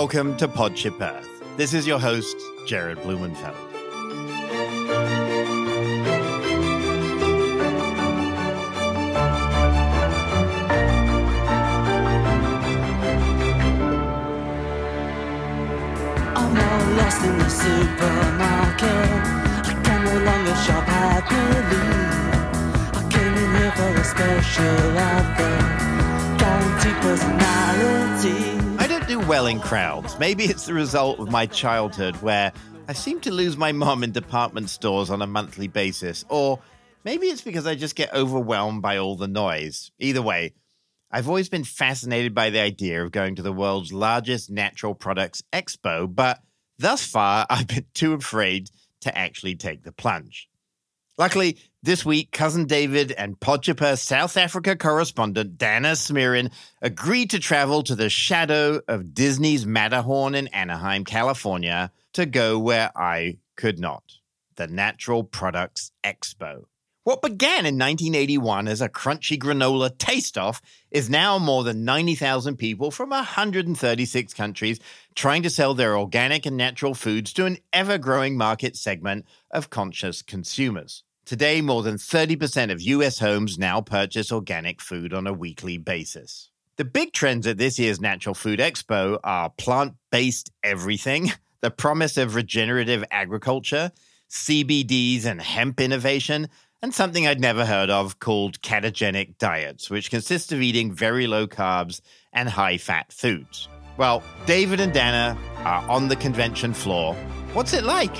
Welcome to Podship Earth. This is your host, Jared Blumenfeld. I'm lost in the supermarket. I can no longer shop happily. I came in here for a special offer. Guaranteed personality. I don't do well in crowds. Maybe it's the result of my childhood where I seem to lose my mom in department stores on a monthly basis. Or maybe it's because I just get overwhelmed by all the noise. Either way, I've always been fascinated by the idea of going to the world's largest natural products expo, but thus far I've been too afraid to actually take the plunge. Luckily, this week, cousin David and Podship Earth South Africa correspondent Dana Smirin agreed to travel to the shadow of Disney's Matterhorn in Anaheim, California, to go where I could not the Natural Products Expo. What began in 1981 as a crunchy granola taste off is now more than 90,000 people from 136 countries trying to sell their organic and natural foods to an ever growing market segment of conscious consumers. Today, more than 30% of US homes now purchase organic food on a weekly basis. The big trends at this year's Natural Food Expo are plant based everything, the promise of regenerative agriculture, CBDs and hemp innovation, and something I'd never heard of called ketogenic diets, which consist of eating very low carbs and high fat foods. Well, David and Dana are on the convention floor. What's it like?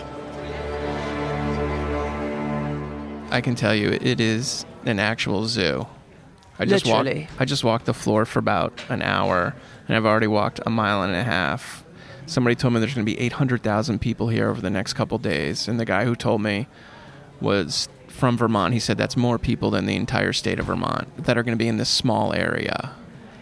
I can tell you it is an actual zoo. I just Literally. walked I just walked the floor for about an hour and I've already walked a mile and a half. Somebody told me there's going to be 800,000 people here over the next couple days and the guy who told me was from Vermont. He said that's more people than the entire state of Vermont that are going to be in this small area.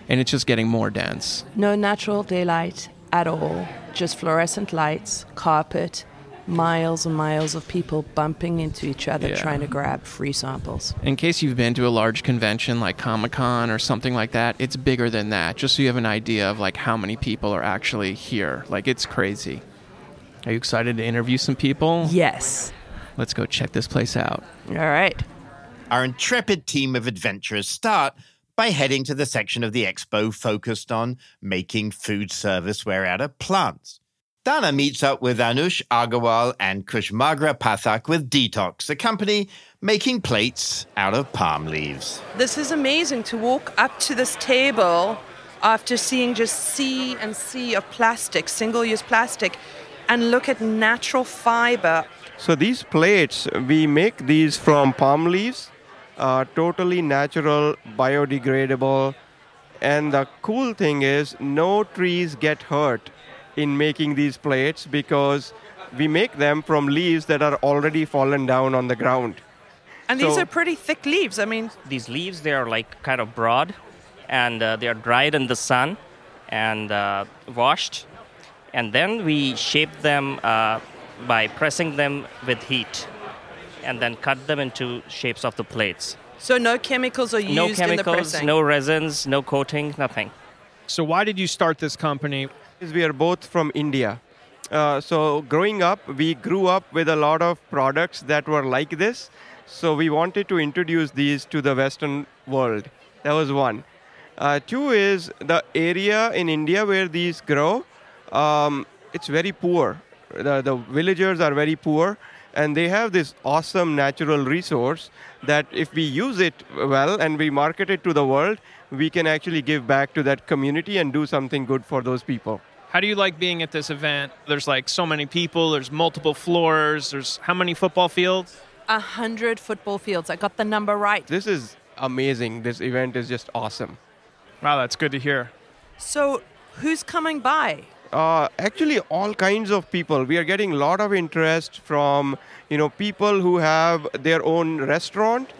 And it's just getting more dense. No natural daylight at all, just fluorescent lights, carpet, miles and miles of people bumping into each other Yeah. trying to grab free samples. In case you've been to a large convention like Comic Con or something like that, it's bigger than that. Just so you have an idea of like how many people are actually here. Like it's crazy. Are you excited to interview some people? Yes. Let's go check this place out. All right. Our intrepid team of adventurers start by heading to the section of the expo focused on making food serviceware out of plants. Dana meets up with Anush Agarwal and Kushagra Pathak with Detox, a company making plates out of palm leaves. This is amazing to walk up to this table after seeing just sea and sea of plastic, single use plastic, and look at natural fiber. So these plates, we make these from palm leaves, uh, totally natural, biodegradable, and the cool thing is no trees get hurt in making these plates because we make them from leaves that are already fallen down on the ground. And these are pretty thick leaves. I mean, these leaves they are like kind of broad and uh, they are dried in the sun and uh, washed and then we shape them uh, by pressing them with heat and then cut them into shapes of the plates so no chemicals are used no in the chemicals pressing. no resins no coating nothing So, why did you start this company? We are both from India. Uh, so growing up, we grew up with a lot of products that were like this. So we wanted to introduce these to the Western world. That was one. Uh, two is the area in India where these grow. Um, it's very poor. The, the villagers are very poor, and they have this awesome natural resource that if we use it well and we market it to the world, we can actually give back to that community and do something good for those people. How do you like being at this event? There's like so many people, there's multiple floors, there's how many football fields? A hundred football fields. I got the number right. This is amazing. This event is just awesome. Wow, that's good to hear. So, who's coming by? Uh, actually, all kinds of people. We are getting a lot of interest from you know people who have their own restaurant.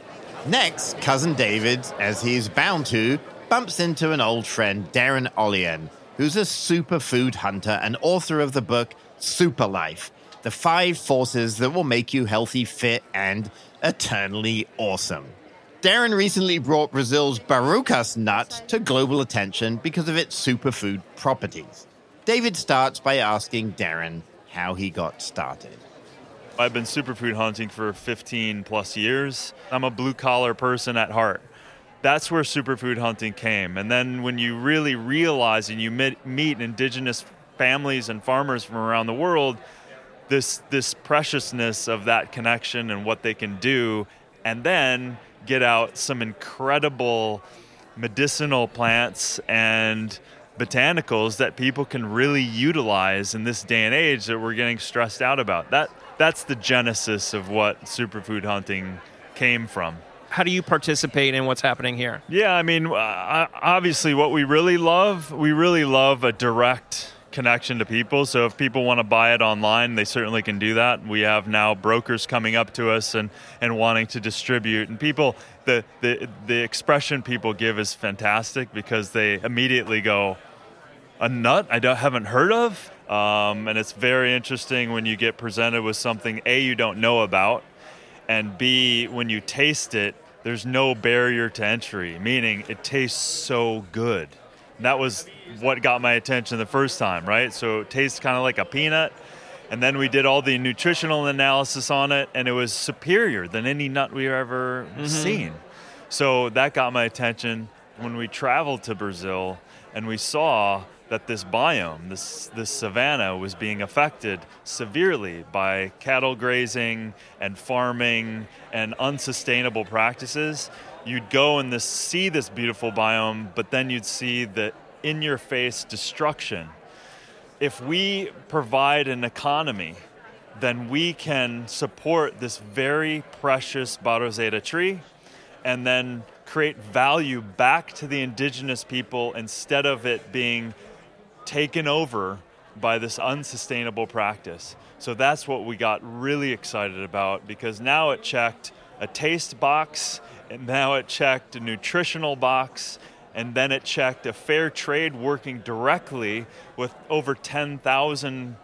Next, cousin David, as he's bound to, bumps into an old friend, Darin Olien, who's a superfood hunter and author of the book Super Life The Five Forces That Will Make You Healthy, Fit, and Eternally Awesome. Darin recently brought Brazil's Barukas nut to global attention because of its superfood properties. David starts by asking Darin how he got started. I've been superfood hunting for 15 plus years. I'm a blue collar person at heart. That's where superfood hunting came. And then when you really realize and you meet, meet indigenous families and farmers from around the world, this this preciousness of that connection and what they can do, and then get out some incredible medicinal plants and botanicals that people can really utilize in this day and age that we're getting stressed out about. That that's the genesis of what superfood hunting came from. How do you participate in what's happening here? Yeah, I mean, uh, obviously, what we really love, we really love a direct connection to people. So if people want to buy it online, they certainly can do that. We have now brokers coming up to us and, and wanting to distribute. And people, the, the, the expression people give is fantastic because they immediately go, a nut I don't, haven't heard of. Um, and it's very interesting when you get presented with something A, you don't know about, and B, when you taste it, there's no barrier to entry, meaning it tastes so good. And that was what got my attention the first time, right? So it tastes kind of like a peanut. And then we did all the nutritional analysis on it, and it was superior than any nut we've ever mm-hmm. seen. So that got my attention when we traveled to Brazil and we saw that this biome, this, this savanna, was being affected severely by cattle grazing and farming and unsustainable practices. You'd go and this, see this beautiful biome, but then you'd see the in your face destruction. If we provide an economy, then we can support this very precious baruzeiro tree and then create value back to the indigenous people instead of it being taken over by this unsustainable practice. So that's what we got really excited about because now it checked a taste box, and now it checked a nutritional box, and then it checked a fair trade working directly with over 10,000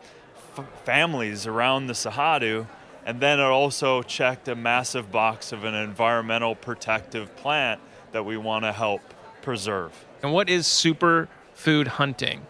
f- families around the Cerrado. And then it also checked a massive box of an environmental protective plant that we want to help preserve. And what is superfood hunting?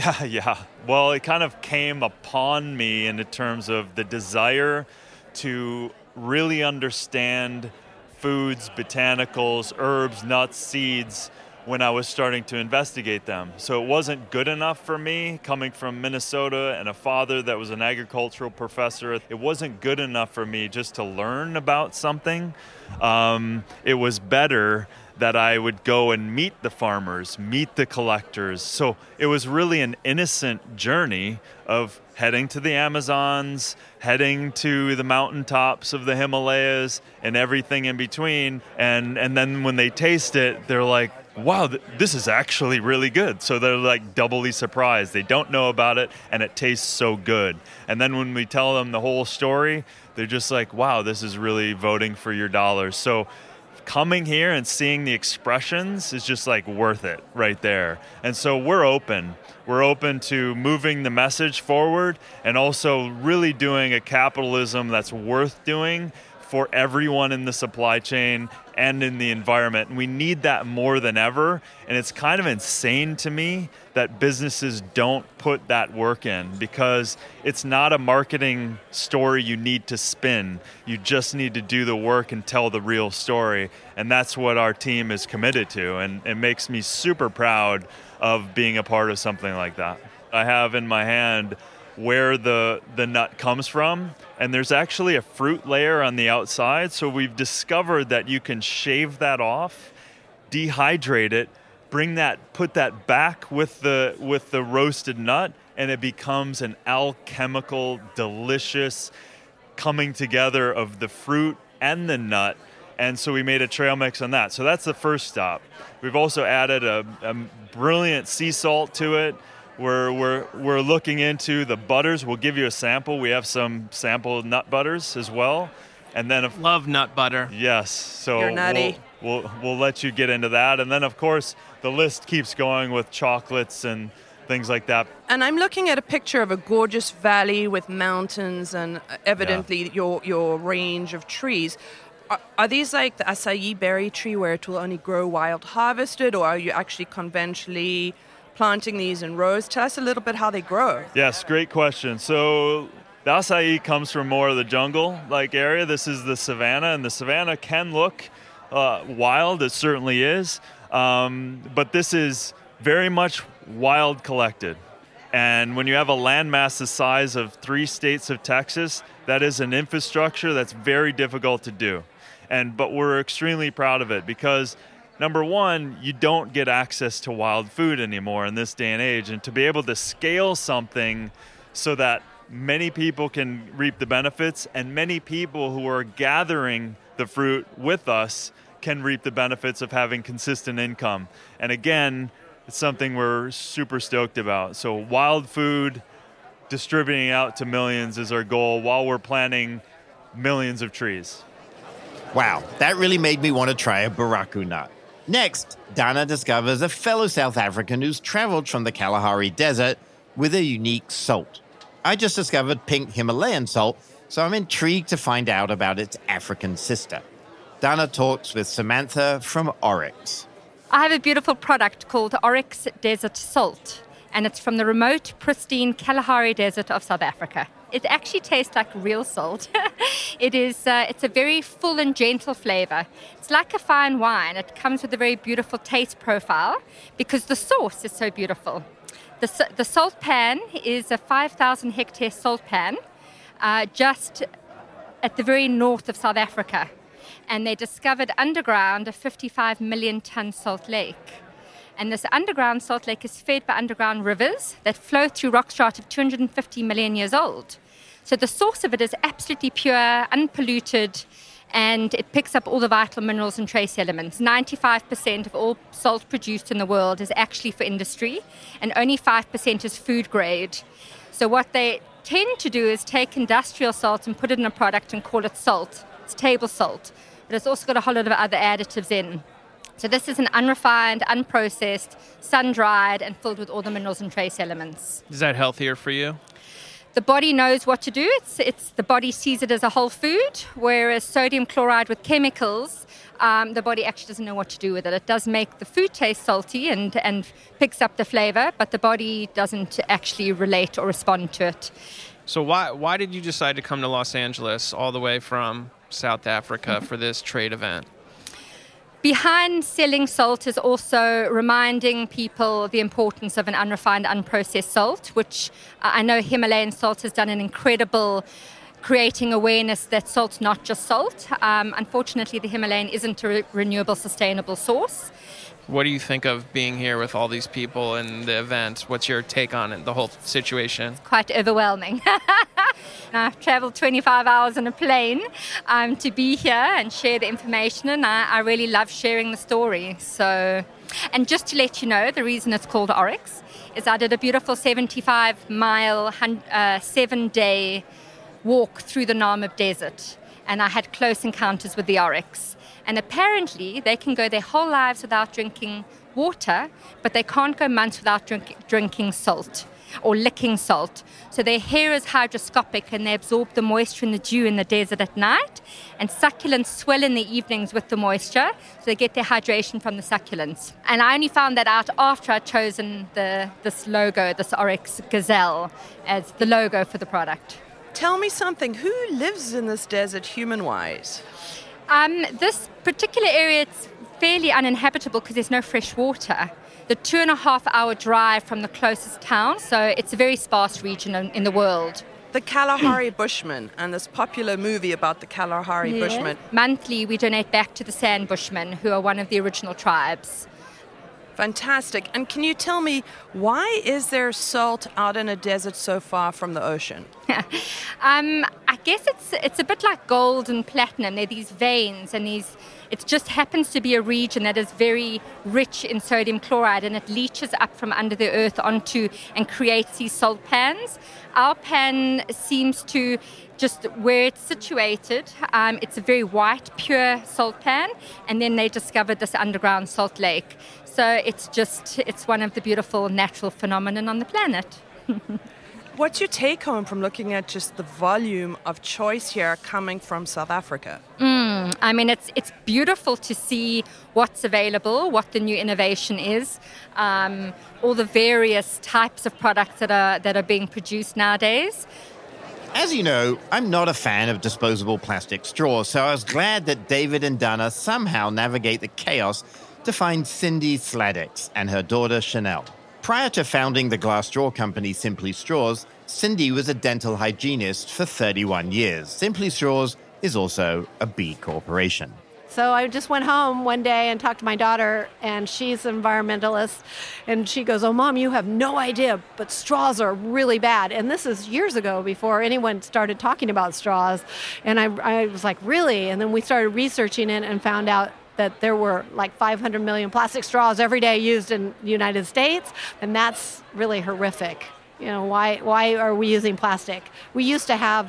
Yeah, yeah. Well, it kind of came upon me in terms of the desire to really understand foods, botanicals, herbs, nuts, seeds when I was starting to investigate them. So it wasn't good enough for me coming from Minnesota and a father that was an agricultural professor. It wasn't good enough for me just to learn about something. Um, it was better that I would go and meet the farmers, meet the collectors. So it was really an innocent journey of heading to the Amazons, heading to the mountaintops of the Himalayas, and everything in between. And, and then when they taste it, they're like, wow, th- this is actually really good. So they're like doubly surprised. They don't know about it, and it tastes so good. And then when we tell them the whole story, they're just like, wow, this is really voting for your dollars. So coming here and seeing the expressions is just like worth it right there. And so we're open. We're open to moving the message forward and also really doing a capitalism that's worth doing for everyone in the supply chain and in the environment. And we need that more than ever. And it's kind of insane to me that businesses don't put that work in because it's not a marketing story you need to spin. You just need to do the work and tell the real story. And that's what our team is committed to. And it makes me super proud of being a part of something like that. I have in my hand where the, the nut comes from. And there's actually a fruit layer on the outside. So we've discovered that you can shave that off, dehydrate it, bring that, put that back with the, with the roasted nut, and it becomes an alchemical, delicious coming together of the fruit and the nut. And so we made a trail mix on that. So that's the first stop. We've also added a, a brilliant sea salt to it we're, we're, we're looking into the butters. We'll give you a sample. We have some sample nut butters as well. And then, if, love nut butter. Yes. So You're nutty. We'll, we'll, we'll let you get into that. And then, of course, the list keeps going with chocolates and things like that. And I'm looking at a picture of a gorgeous valley with mountains and evidently yeah. your, your range of trees. Are, are, these like the acai berry tree where it will only grow wild harvested, or are you actually conventionally planting these in rows. Tell us a little bit how they grow. Yes, great question. So the acai comes from more of the jungle-like area. This is the savanna, and the savanna can look uh, wild. It certainly is, um, but this is very much wild collected. And when you have a landmass the size of three states of Texas, that is an infrastructure that's very difficult to do. And but we're extremely proud of it because number one, you don't get access to wild food anymore in this day and age. And to be able to scale something so that many people can reap the benefits and many people who are gathering the fruit with us can reap the benefits of having consistent income. And again, it's something we're super stoked about. So wild food distributing out to millions is our goal while we're planting millions of trees. Wow, that really made me want to try a Baraku nut. Next, Dana discovers a fellow South African who's traveled from the Kalahari Desert with a unique salt. I just discovered pink Himalayan salt, so I'm intrigued to find out about its African sister. Dana talks with Samantha from Oryx. I have a beautiful product called Oryx Desert Salt, and it's from the remote, pristine Kalahari Desert of South Africa. It actually tastes like real salt. it is. Uh, it's a very full and gentle flavor. It's like a fine wine. It comes with a very beautiful taste profile because the sauce is so beautiful. The, the salt pan is a 5,000 hectare salt pan, uh, just at the very north of South Africa. And they discovered underground a 55 million ton salt lake. And this underground salt lake is fed by underground rivers that flow through rock strata of 250 million years old. So the source of it is absolutely pure, unpolluted, and it picks up all the vital minerals and trace elements. 95% of all salt produced in the world is actually for industry, and only 5% is food grade. So what they tend to do is take industrial salt and put it in a product and call it salt. It's table salt, but it's also got a whole lot of other additives in. So this is an unrefined, unprocessed, sun-dried, and filled with all the minerals and trace elements. Is that healthier for you? The body knows what to do. It's, it's the body sees it as a whole food, whereas sodium chloride with chemicals, um, the body actually doesn't know what to do with it. It does make the food taste salty and, and picks up the flavor, but the body doesn't actually relate or respond to it. So why why did you decide to come to Los Angeles all the way from South Africa for this trade event? Behind selling salt is also reminding people the importance of an unrefined, unprocessed salt, which I know Himalayan salt has done an incredible creating awareness that salt's not just salt. Um, unfortunately, the Himalayan isn't a re- renewable, sustainable source. What do you think of being here with all these people and the event? What's your take on it, the whole situation? Quite overwhelming. I've traveled 25 hours on a plane um, to be here and share the information, and I, I really love sharing the story. So, and just to let you know, the reason it's called Oryx is I did a beautiful 75 mile, uh, seven day walk through the Namib Desert, and I had close encounters with the oryx. And apparently, they can go their whole lives without drinking water, but they can't go months without drink- drinking salt or licking salt. So their hair is hygroscopic and they absorb the moisture and the dew in the desert at night. And succulents swell in the evenings with the moisture, so they get their hydration from the succulents. And I only found that out after I'd chosen the, this logo, this Oryx Gazelle, as the logo for the product. Tell me something. Who lives in this desert human wise? Um, this particular area it's fairly uninhabitable because there's no fresh water. The two and a half hour drive from the closest town, so it's a very sparse region in, in the world. The Kalahari Bushmen and this popular movie about the Kalahari Bushmen. Monthly, we donate back to the San Bushmen, who are one of the original tribes. Fantastic. And can you tell me why is there salt out in a desert so far from the ocean? um, I guess it's it's a bit like gold and platinum. They're these veins, and these. It just happens to be a region that is very rich in sodium chloride, and it leaches up from under the earth onto and creates these salt pans. Our pan seems to just where it's situated. Um, it's a very white, pure salt pan, and then they discovered this underground salt lake. So it's just it's one of the beautiful natural phenomenon on the planet. What's your take home from looking at just the volume of choice here coming from South Africa? Mm. I mean, it's it's beautiful to see what's available, what the new innovation is, um, all the various types of products that are that are being produced nowadays. As you know, I'm not a fan of disposable plastic straws, so I was glad that David and Dana somehow navigate the chaos to find Cindy Sladix and her daughter Chanel. Prior to founding the glass straw company Simply Straws, Cindy was a dental hygienist for 31 years. Simply Straws is also a B corporation. So I just went home one day and talked to my daughter, and she's an environmentalist. And she goes, Oh, mom, you have no idea, but straws are really bad. And this is years ago before anyone started talking about straws. And I, I was like, Really? And then we started researching it and found out that there were like 500 million plastic straws every day used in the United States. And that's really horrific. You know, why, why are we using plastic? We used to have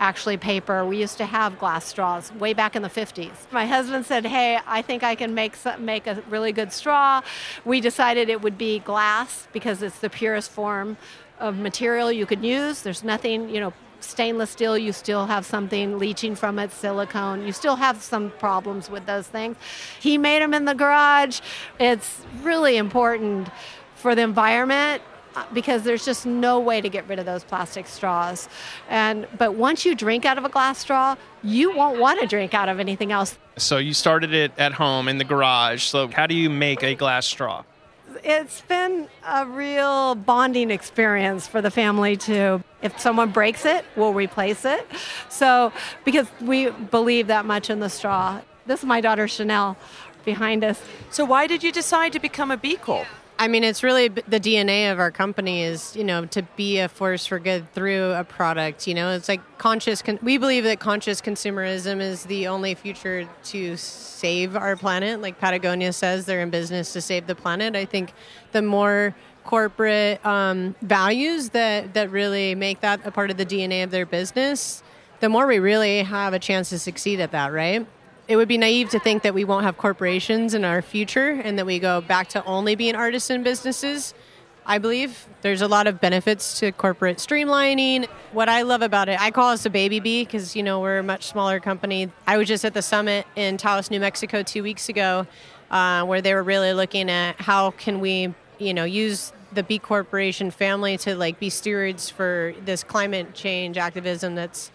actually paper. We used to have glass straws way back in the 50s. My husband said, "Hey, I think I can make some, make a really good straw." We decided it would be glass because it's the purest form of material you could use. There's nothing, you know, stainless steel, you still have something leaching from it, silicone, you still have some problems with those things. He made them in the garage. It's really important for the environment uh, because there's just no way to get rid of those plastic straws. And but once you drink out of a glass straw, you won't want to drink out of anything else. So you started it at home in the garage. So how do you make a glass straw? It's been a real bonding experience for the family too. If someone breaks it, we'll replace it. So because we believe that much in the straw. This is my daughter Chanel behind us. So why did you decide to become a B Corp? I mean, it's really the DNA of our company is, you know, to be a force for good through a product. You know, it's like conscious. Con- we believe that conscious consumerism is the only future to save our planet. Like Patagonia says, they're in business to save the planet. I think the more corporate um, values that that really make that a part of the DNA of their business, the more we really have a chance to succeed at that, right? It would be naive to think that we won't have corporations in our future and that we go back to only being artisan businesses. I believe there's a lot of benefits to corporate streamlining. What I love about it, I call us a baby bee because you know we're a much smaller company. I was just at the summit in Taos, New Mexico, two weeks ago, uh, where they were really looking at how can we, you know, use the B Corporation family to like be stewards for this climate change activism that's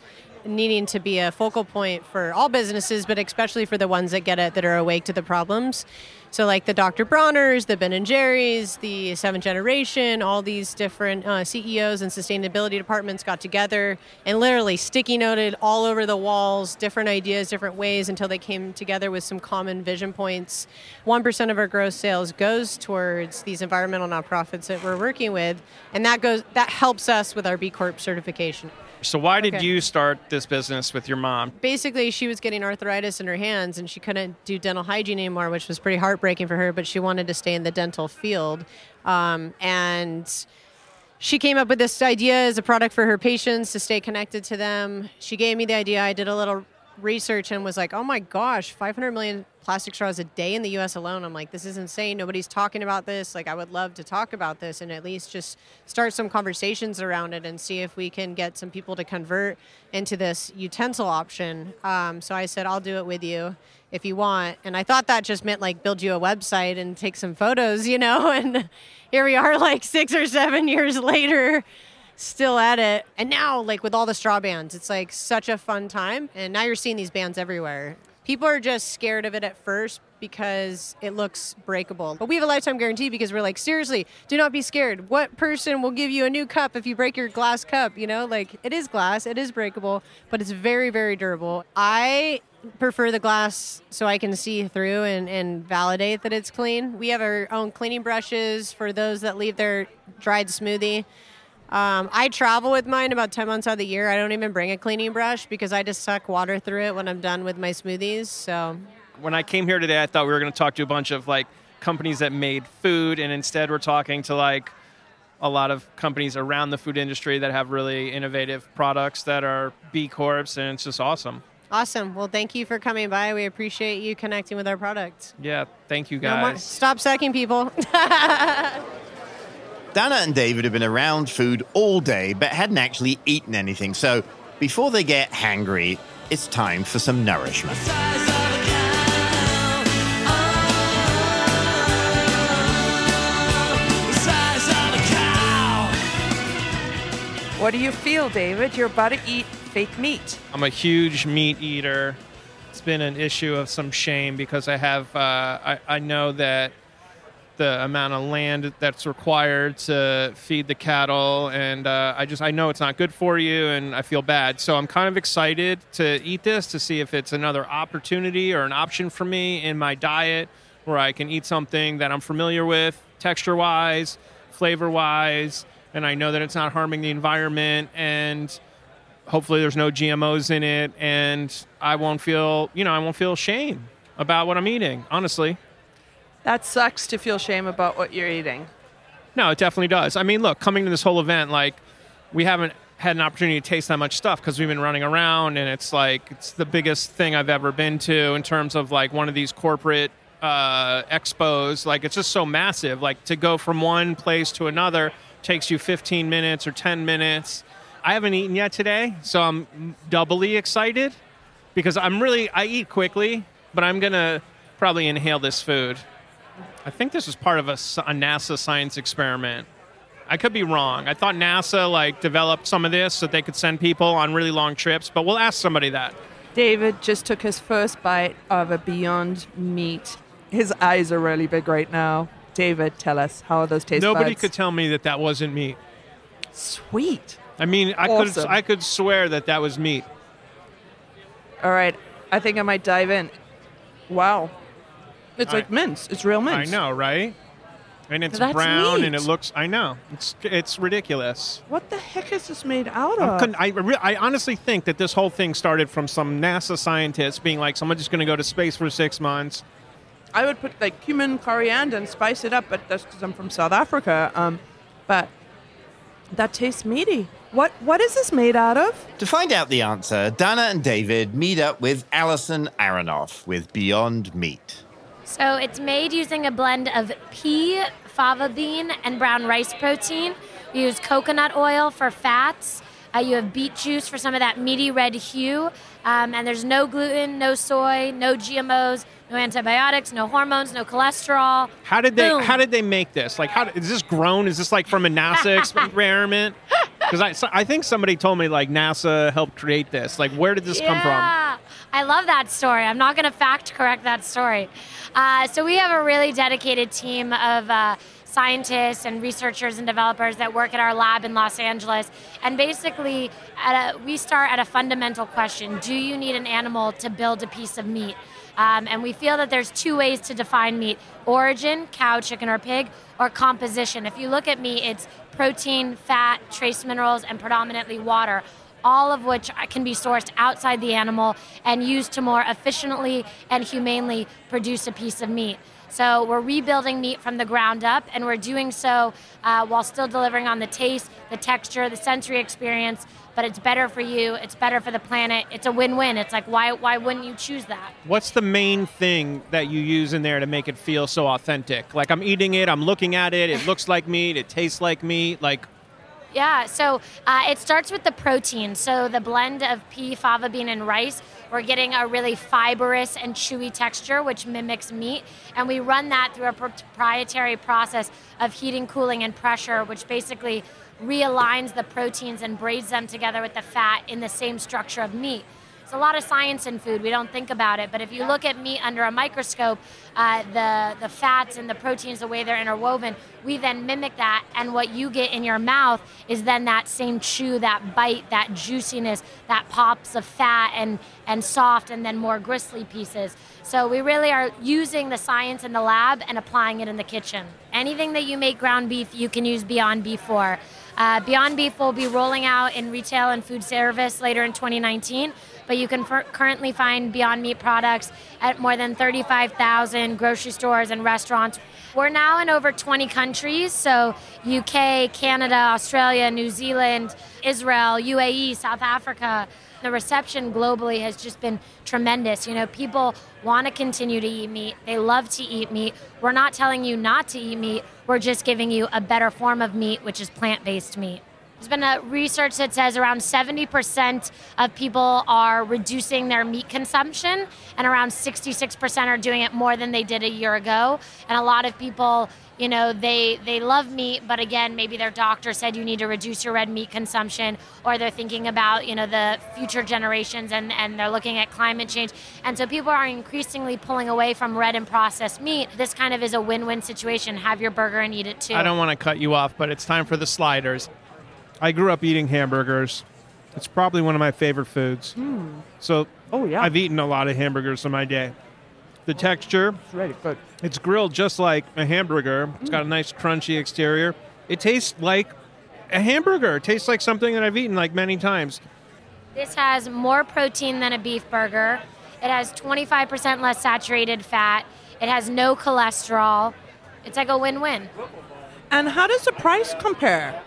needing to be a focal point for all businesses, but especially for the ones that get it that are awake to the problems. So, like the Dr. Bronner's, the Ben and Jerry's, the Seventh Generation, all these different uh, CEOs and sustainability departments got together and literally sticky noted all over the walls different ideas, different ways until they came together with some common vision points. One percent of our gross sales goes towards these environmental nonprofits that we're working with, and that goes that helps us with our B Corp certification. So why did Okay. you start this business with your mom? basically she was getting arthritis in her hands and she couldn't do dental hygiene anymore which was pretty heartbreaking for her but she wanted to stay in the dental field um, and she came up with this idea as a product for her patients to stay connected to them she gave me the idea i did a little research and was like oh my gosh 500 million plastic straws a day in the us alone. I'm like this is insane. Nobody's talking about this. Like i would love to talk about this and at least just start some conversations around it and see if we can get some people to convert into this utensil option. Um, so i said i'll do it with you if you want. And i thought that just meant like build you a website and take some photos you know and here we are like six or seven years later still at it. And now, like with all the straw bans, it's like such a fun time. And now you're seeing these bans everywhere. People are just scared of it at first because it looks breakable. But we have a lifetime guarantee because we're like, seriously, do not be scared. What person will give you a new cup if you break your glass cup? You know, like it is glass, it is breakable, but it's very, very durable. I prefer the glass so I can see through and, and validate that it's clean. We have our own cleaning brushes for those that leave their dried smoothie. Um, I travel with mine about 10 months out of the year. I don't even bring a cleaning brush because I just suck water through it when I'm done with my smoothies. So, When I came here today, I thought we were going to talk to a bunch of like companies that made food, and instead we're talking to like a lot of companies around the food industry that have really innovative products that are B Corps, and it's just awesome. awesome. Well, thank you for coming by. We appreciate you connecting with our product. Yeah, thank you No more- guys. stop sucking people. Dana and David have been around food all day but hadn't actually eaten anything. So before they get hangry, it's time for some nourishment. What do you feel, David? You're about to eat fake meat. I'm a huge meat eater. It's been an issue of some shame because I have, uh, I, I know that the amount of land that's required to feed the cattle, and uh, I just, I know it's not good for you, and I feel bad. So I'm kind of excited to eat this to see if it's another opportunity or an option for me in my diet where I can eat something that I'm familiar with, texture wise, flavor wise, and I know that it's not harming the environment and hopefully there's no GMOs in it and I won't feel, you know, I won't feel shame about what I'm eating, honestly. That sucks to feel shame about what you're eating. No, it definitely does. I mean, look, coming to this whole event, like, we haven't had an opportunity to taste that much stuff because we've been running around, and it's like it's the biggest thing I've ever been to in terms of like one of these corporate uh, expos. Like, it's just so massive. Like, to go from one place to another takes you 15 minutes or 10 minutes. I haven't eaten yet today, so I'm doubly excited because I'm really I eat quickly, but I'm gonna probably inhale this food. I think this is part of a NASA science experiment. I could be wrong. I thought NASA like developed some of this so they could send people on really long trips, but we'll ask somebody that. David just took his first bite of a Beyond Meat. His eyes are really big right now. David, tell us how are those taste Nobody buds? could tell me that that wasn't meat. Sweet. I mean, I Awesome. could I could swear that that was meat. All right, I think I might dive in. Wow, it's I- like mince. It's real mince. I know, right? And it's That's brown and it looks. I know. It's it's ridiculous. What the heck is this made out of? con- I, re- I honestly think that this whole thing started from some NASA scientists being like, someone's just going to go to space for six months. I would put like cumin, coriander, and spice it up, but that's because I'm from South Africa. Um, but that tastes meaty. What What is this made out of? To find out the answer, Dana and David meet up with Alison Aronoff with Beyond Meat. So it's made using a blend of pea, fava bean, and brown rice protein. We use coconut oil for fats. Uh, you have beet juice for some of that meaty red hue. Um, and there's no gluten, no soy, no GMOs, no antibiotics, no hormones, no cholesterol. How did they? Boom. How did they make this? Like, how is this grown? Is this like from a NASA experiment? Because I, so- I think somebody told me like NASA helped create this. Like, where did this come from? I love that story. I'm not going to fact correct that story. Uh, so we have a really dedicated team of uh, scientists and researchers and developers that work at our lab in Los Angeles. And basically, a, we start at a fundamental question: Do you need an animal to build a piece of meat? Um, and we feel that there's two ways to define meat origin, cow, chicken, or pig, or composition. If you look at meat, it's protein, fat, trace minerals, and predominantly water, all of which can be sourced outside the animal and used to more efficiently and humanely produce a piece of meat. So we're rebuilding meat from the ground up, and we're doing so uh, while still delivering on the taste, the texture, the sensory experience. But it's better for you. It's better for the planet. It's a win-win. It's like why why wouldn't you choose that? What's the main thing that you use in there to make it feel so authentic? Like I'm eating it, I'm looking at it, it looks like meat, it tastes like meat. Like Yeah, so uh, it starts with the protein. So the blend of pea, fava bean, and rice, we're getting a really fibrous and chewy texture, which mimics meat. And we run that through a proprietary process of heating, cooling, and pressure, which basically realigns the proteins and braids them together with the fat in the same structure of meat. A lot of science in food. We don't think about it, but if you look at meat under a microscope, uh, the the fats and the proteins, the way they're interwoven, we then mimic that, and what you get in your mouth is then that same chew, that bite, that juiciness, that pops of fat and and soft, and then more gristly pieces. So we really are using the science in the lab and applying it in the kitchen. Anything that you make ground beef, you can use Beyond Beef for. Uh, Beyond Beef will be rolling out in retail and food service later in 2019, but you can f- currently find Beyond Meat products at more than 35,000 grocery stores and restaurants. We're now in over 20 countries, so UK, Canada, Australia, New Zealand, Israel, UAE, South Africa. The reception globally has just been tremendous. You know, people want to continue to eat meat. They love to eat meat. We're not telling you not to eat meat. We're just giving you a better form of meat, which is plant-based meat. There's been a research that says around 70% of people are reducing their meat consumption, and around 66% are doing it more than they did a year ago. And a lot of people, you know, they they love meat, but again, maybe their doctor said you need to reduce your red meat consumption, or they're thinking about, you know, the future generations and, and they're looking at climate change. And so people are increasingly pulling away from red and processed meat. This kind of is a win-win situation. Have your burger and eat it too. I don't want to cut you off, but it's time for the sliders. I grew up eating hamburgers. It's probably one of my favorite foods. Hmm. So, oh yeah, I've eaten a lot of hamburgers in my day. The texture, It's ready, good. it's grilled just like a hamburger. It's got a nice crunchy exterior. It tastes like a hamburger. It tastes like something that I've eaten like many times. This has more protein than a beef burger. It has 25% less saturated fat. It has no cholesterol. It's like a win-win. And how does the price compare?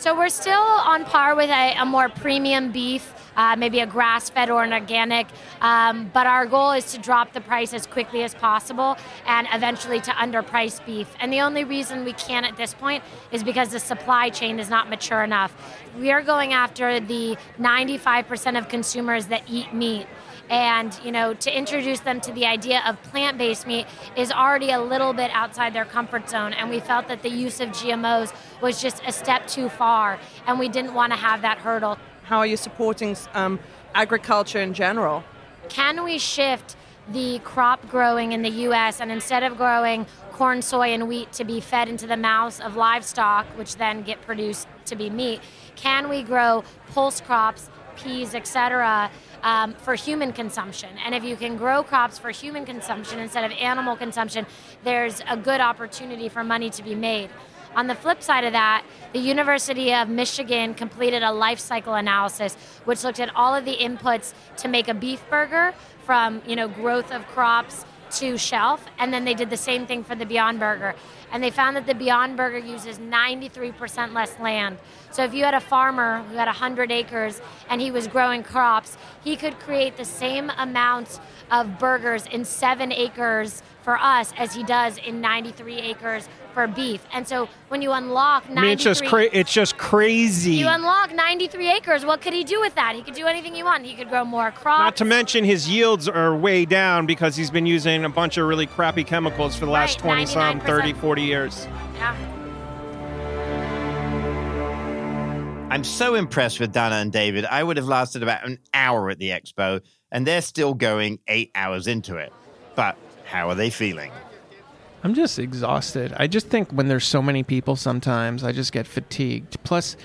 So we're still on par with a, a more premium beef, uh, maybe a grass-fed or an organic. Um, but our goal is to drop the price as quickly as possible and eventually to underprice beef. And the only reason we can at this point is because the supply chain is not mature enough. We are going after the 95% of consumers that eat meat and you know to introduce them to the idea of plant-based meat is already a little bit outside their comfort zone and we felt that the use of gmos was just a step too far and we didn't want to have that hurdle How are you supporting um, agriculture in general? can we shift the crop growing in the US and instead of growing corn, soy, and wheat to be fed into the mouths of livestock, which then get produced to be meat, can we grow pulse crops, peas, etc., um, for human consumption? And if you can grow crops for human consumption instead of animal consumption, there's a good opportunity for money to be made. On the flip side of that, the University of Michigan completed a life cycle analysis which looked at all of the inputs to make a beef burger from, you know, growth of crops to shelf and then they did the same thing for the Beyond Burger. And they found that the Beyond Burger uses 93% less land. So if you had a farmer who had 100 acres and he was growing crops, he could create the same amount of burgers in 7 acres for us as he does in 93 acres for beef. And so when you unlock 93 I mean, it's just cra- it's just crazy. you unlock 93 acres, what could he do with that? He could do anything he wanted. He could grow more crops. Not to mention his yields are way down because he's been using a bunch of really crappy chemicals for the last Right, 20 some 30 40 years. Yeah. I'm so impressed with Dana and David. I would have lasted about an hour at the expo, and they're still going eight hours into it. But how are they feeling? I'm just exhausted. I just think when there's so many people sometimes I just get fatigued. Plus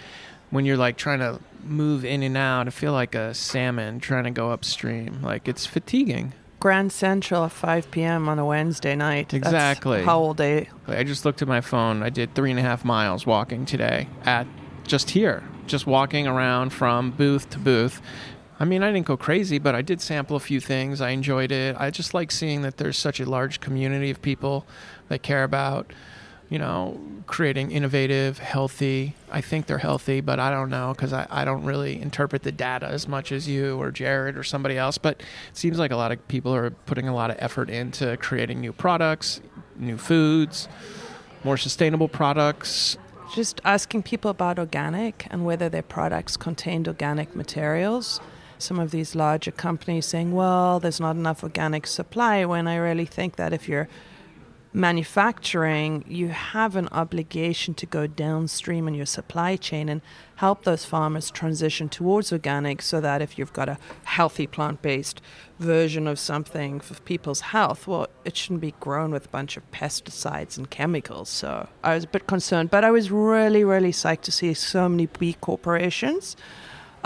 when you're like trying to move in and out, I feel like a salmon trying to go upstream. Like it's fatiguing. Grand Central at 5 p.m. on a Wednesday night. That's Exactly. how old day. I just looked at my phone. I did three and a half miles walking today at just here, just walking around from booth to booth. I mean, I didn't go crazy, but I did sample a few things. I enjoyed it. I just like seeing that there's such a large community of people that care about, you know, creating innovative, healthy. I think they're healthy, but I don't know because I, I don't really interpret the data as much as you or Jared or somebody else. But it seems like a lot of people are putting a lot of effort into creating new products, new foods, more sustainable products. Just asking people about organic and whether their products contained organic materials. Some of these larger companies saying, well, there's not enough organic supply, when I really think that if you're manufacturing, you have an obligation to go downstream in your supply chain and help those farmers transition towards organic so that if you've got a healthy plant based version of something for people's health, well, it shouldn't be grown with a bunch of pesticides and chemicals. So I was a bit concerned, but I was really, really psyched to see so many big corporations.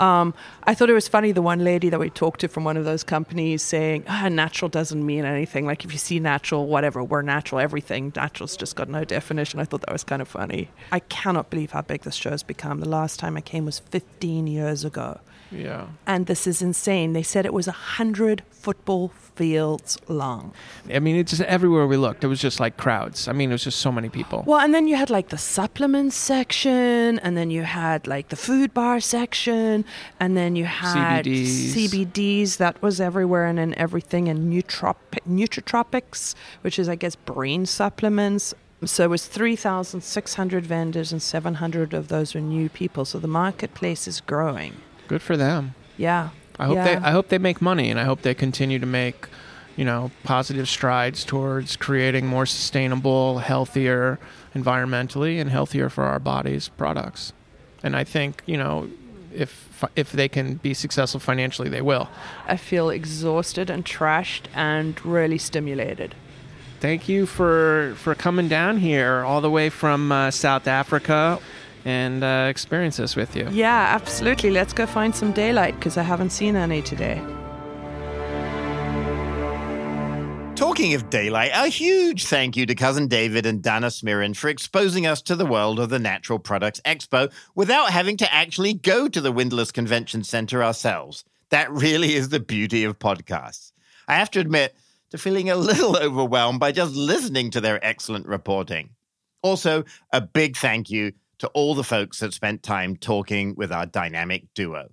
Um, I thought it was funny the one lady that we talked to from one of those companies saying, ah, natural doesn't mean anything. Like if you see natural, whatever, we're natural, everything. Natural's just got no definition. I thought that was kind of funny. I cannot believe how big this show has become. The last time I came was 15 years ago. Yeah. And this is insane. They said it was 100 football fields long. I mean, it's just everywhere we looked. It was just like crowds. I mean, it was just so many people. Well, and then you had like the supplements section, and then you had like the food bar section, and then you had CBDs. CBDs that was everywhere and in everything, and nootrop- nootrotropics, which is, I guess, brain supplements. So it was 3,600 vendors, and 700 of those were new people. So the marketplace is growing. Good for them. Yeah. I hope yeah. they I hope they make money and I hope they continue to make, you know, positive strides towards creating more sustainable, healthier environmentally and healthier for our bodies products. And I think, you know, if if they can be successful financially, they will. I feel exhausted and trashed and really stimulated. Thank you for for coming down here all the way from uh, South Africa and uh, experience this with you. Yeah, absolutely. Let's go find some daylight because I haven't seen any today. Talking of daylight, a huge thank you to Cousin David and Dana Smirin for exposing us to the world of the Natural Products Expo without having to actually go to the Windless Convention Center ourselves. That really is the beauty of podcasts. I have to admit to feeling a little overwhelmed by just listening to their excellent reporting. Also, a big thank you to all the folks that spent time talking with our dynamic duo.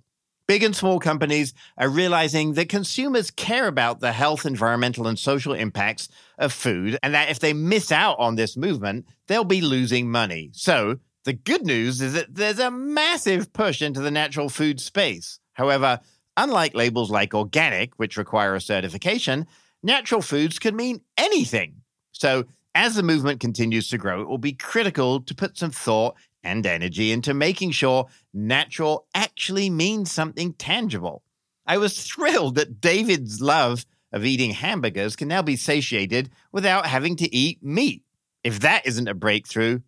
Big and small companies are realizing that consumers care about the health, environmental, and social impacts of food, and that if they miss out on this movement, they'll be losing money. So, the good news is that there's a massive push into the natural food space. However, unlike labels like organic, which require a certification, natural foods can mean anything. So, as the movement continues to grow, it will be critical to put some thought and energy into making sure natural actually means something tangible. I was thrilled that David's love of eating hamburgers can now be satiated without having to eat meat. If that isn't a breakthrough,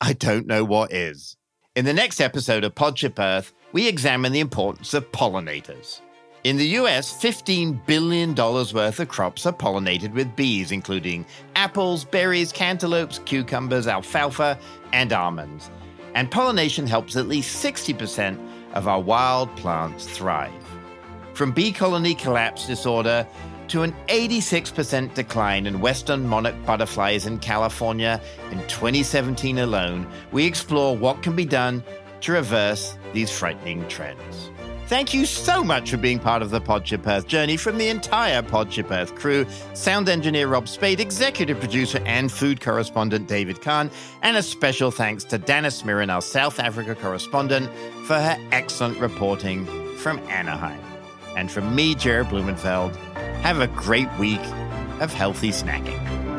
I don't know what is. In the next episode of Podship Earth, we examine the importance of pollinators. In the US, $15 billion worth of crops are pollinated with bees, including apples, berries, cantaloupes, cucumbers, alfalfa, and almonds. And pollination helps at least 60% of our wild plants thrive. From bee colony collapse disorder to an 86% decline in western monarch butterflies in California in 2017 alone, we explore what can be done to reverse these frightening trends. Thank you so much for being part of the Podship Earth journey from the entire Podship Earth crew, sound engineer Rob Spade, executive producer and food correspondent David Kahn, and a special thanks to Dana Smirin, our South Africa correspondent, for her excellent reporting from Anaheim. And from me, Jared Blumenfeld, have a great week of healthy snacking.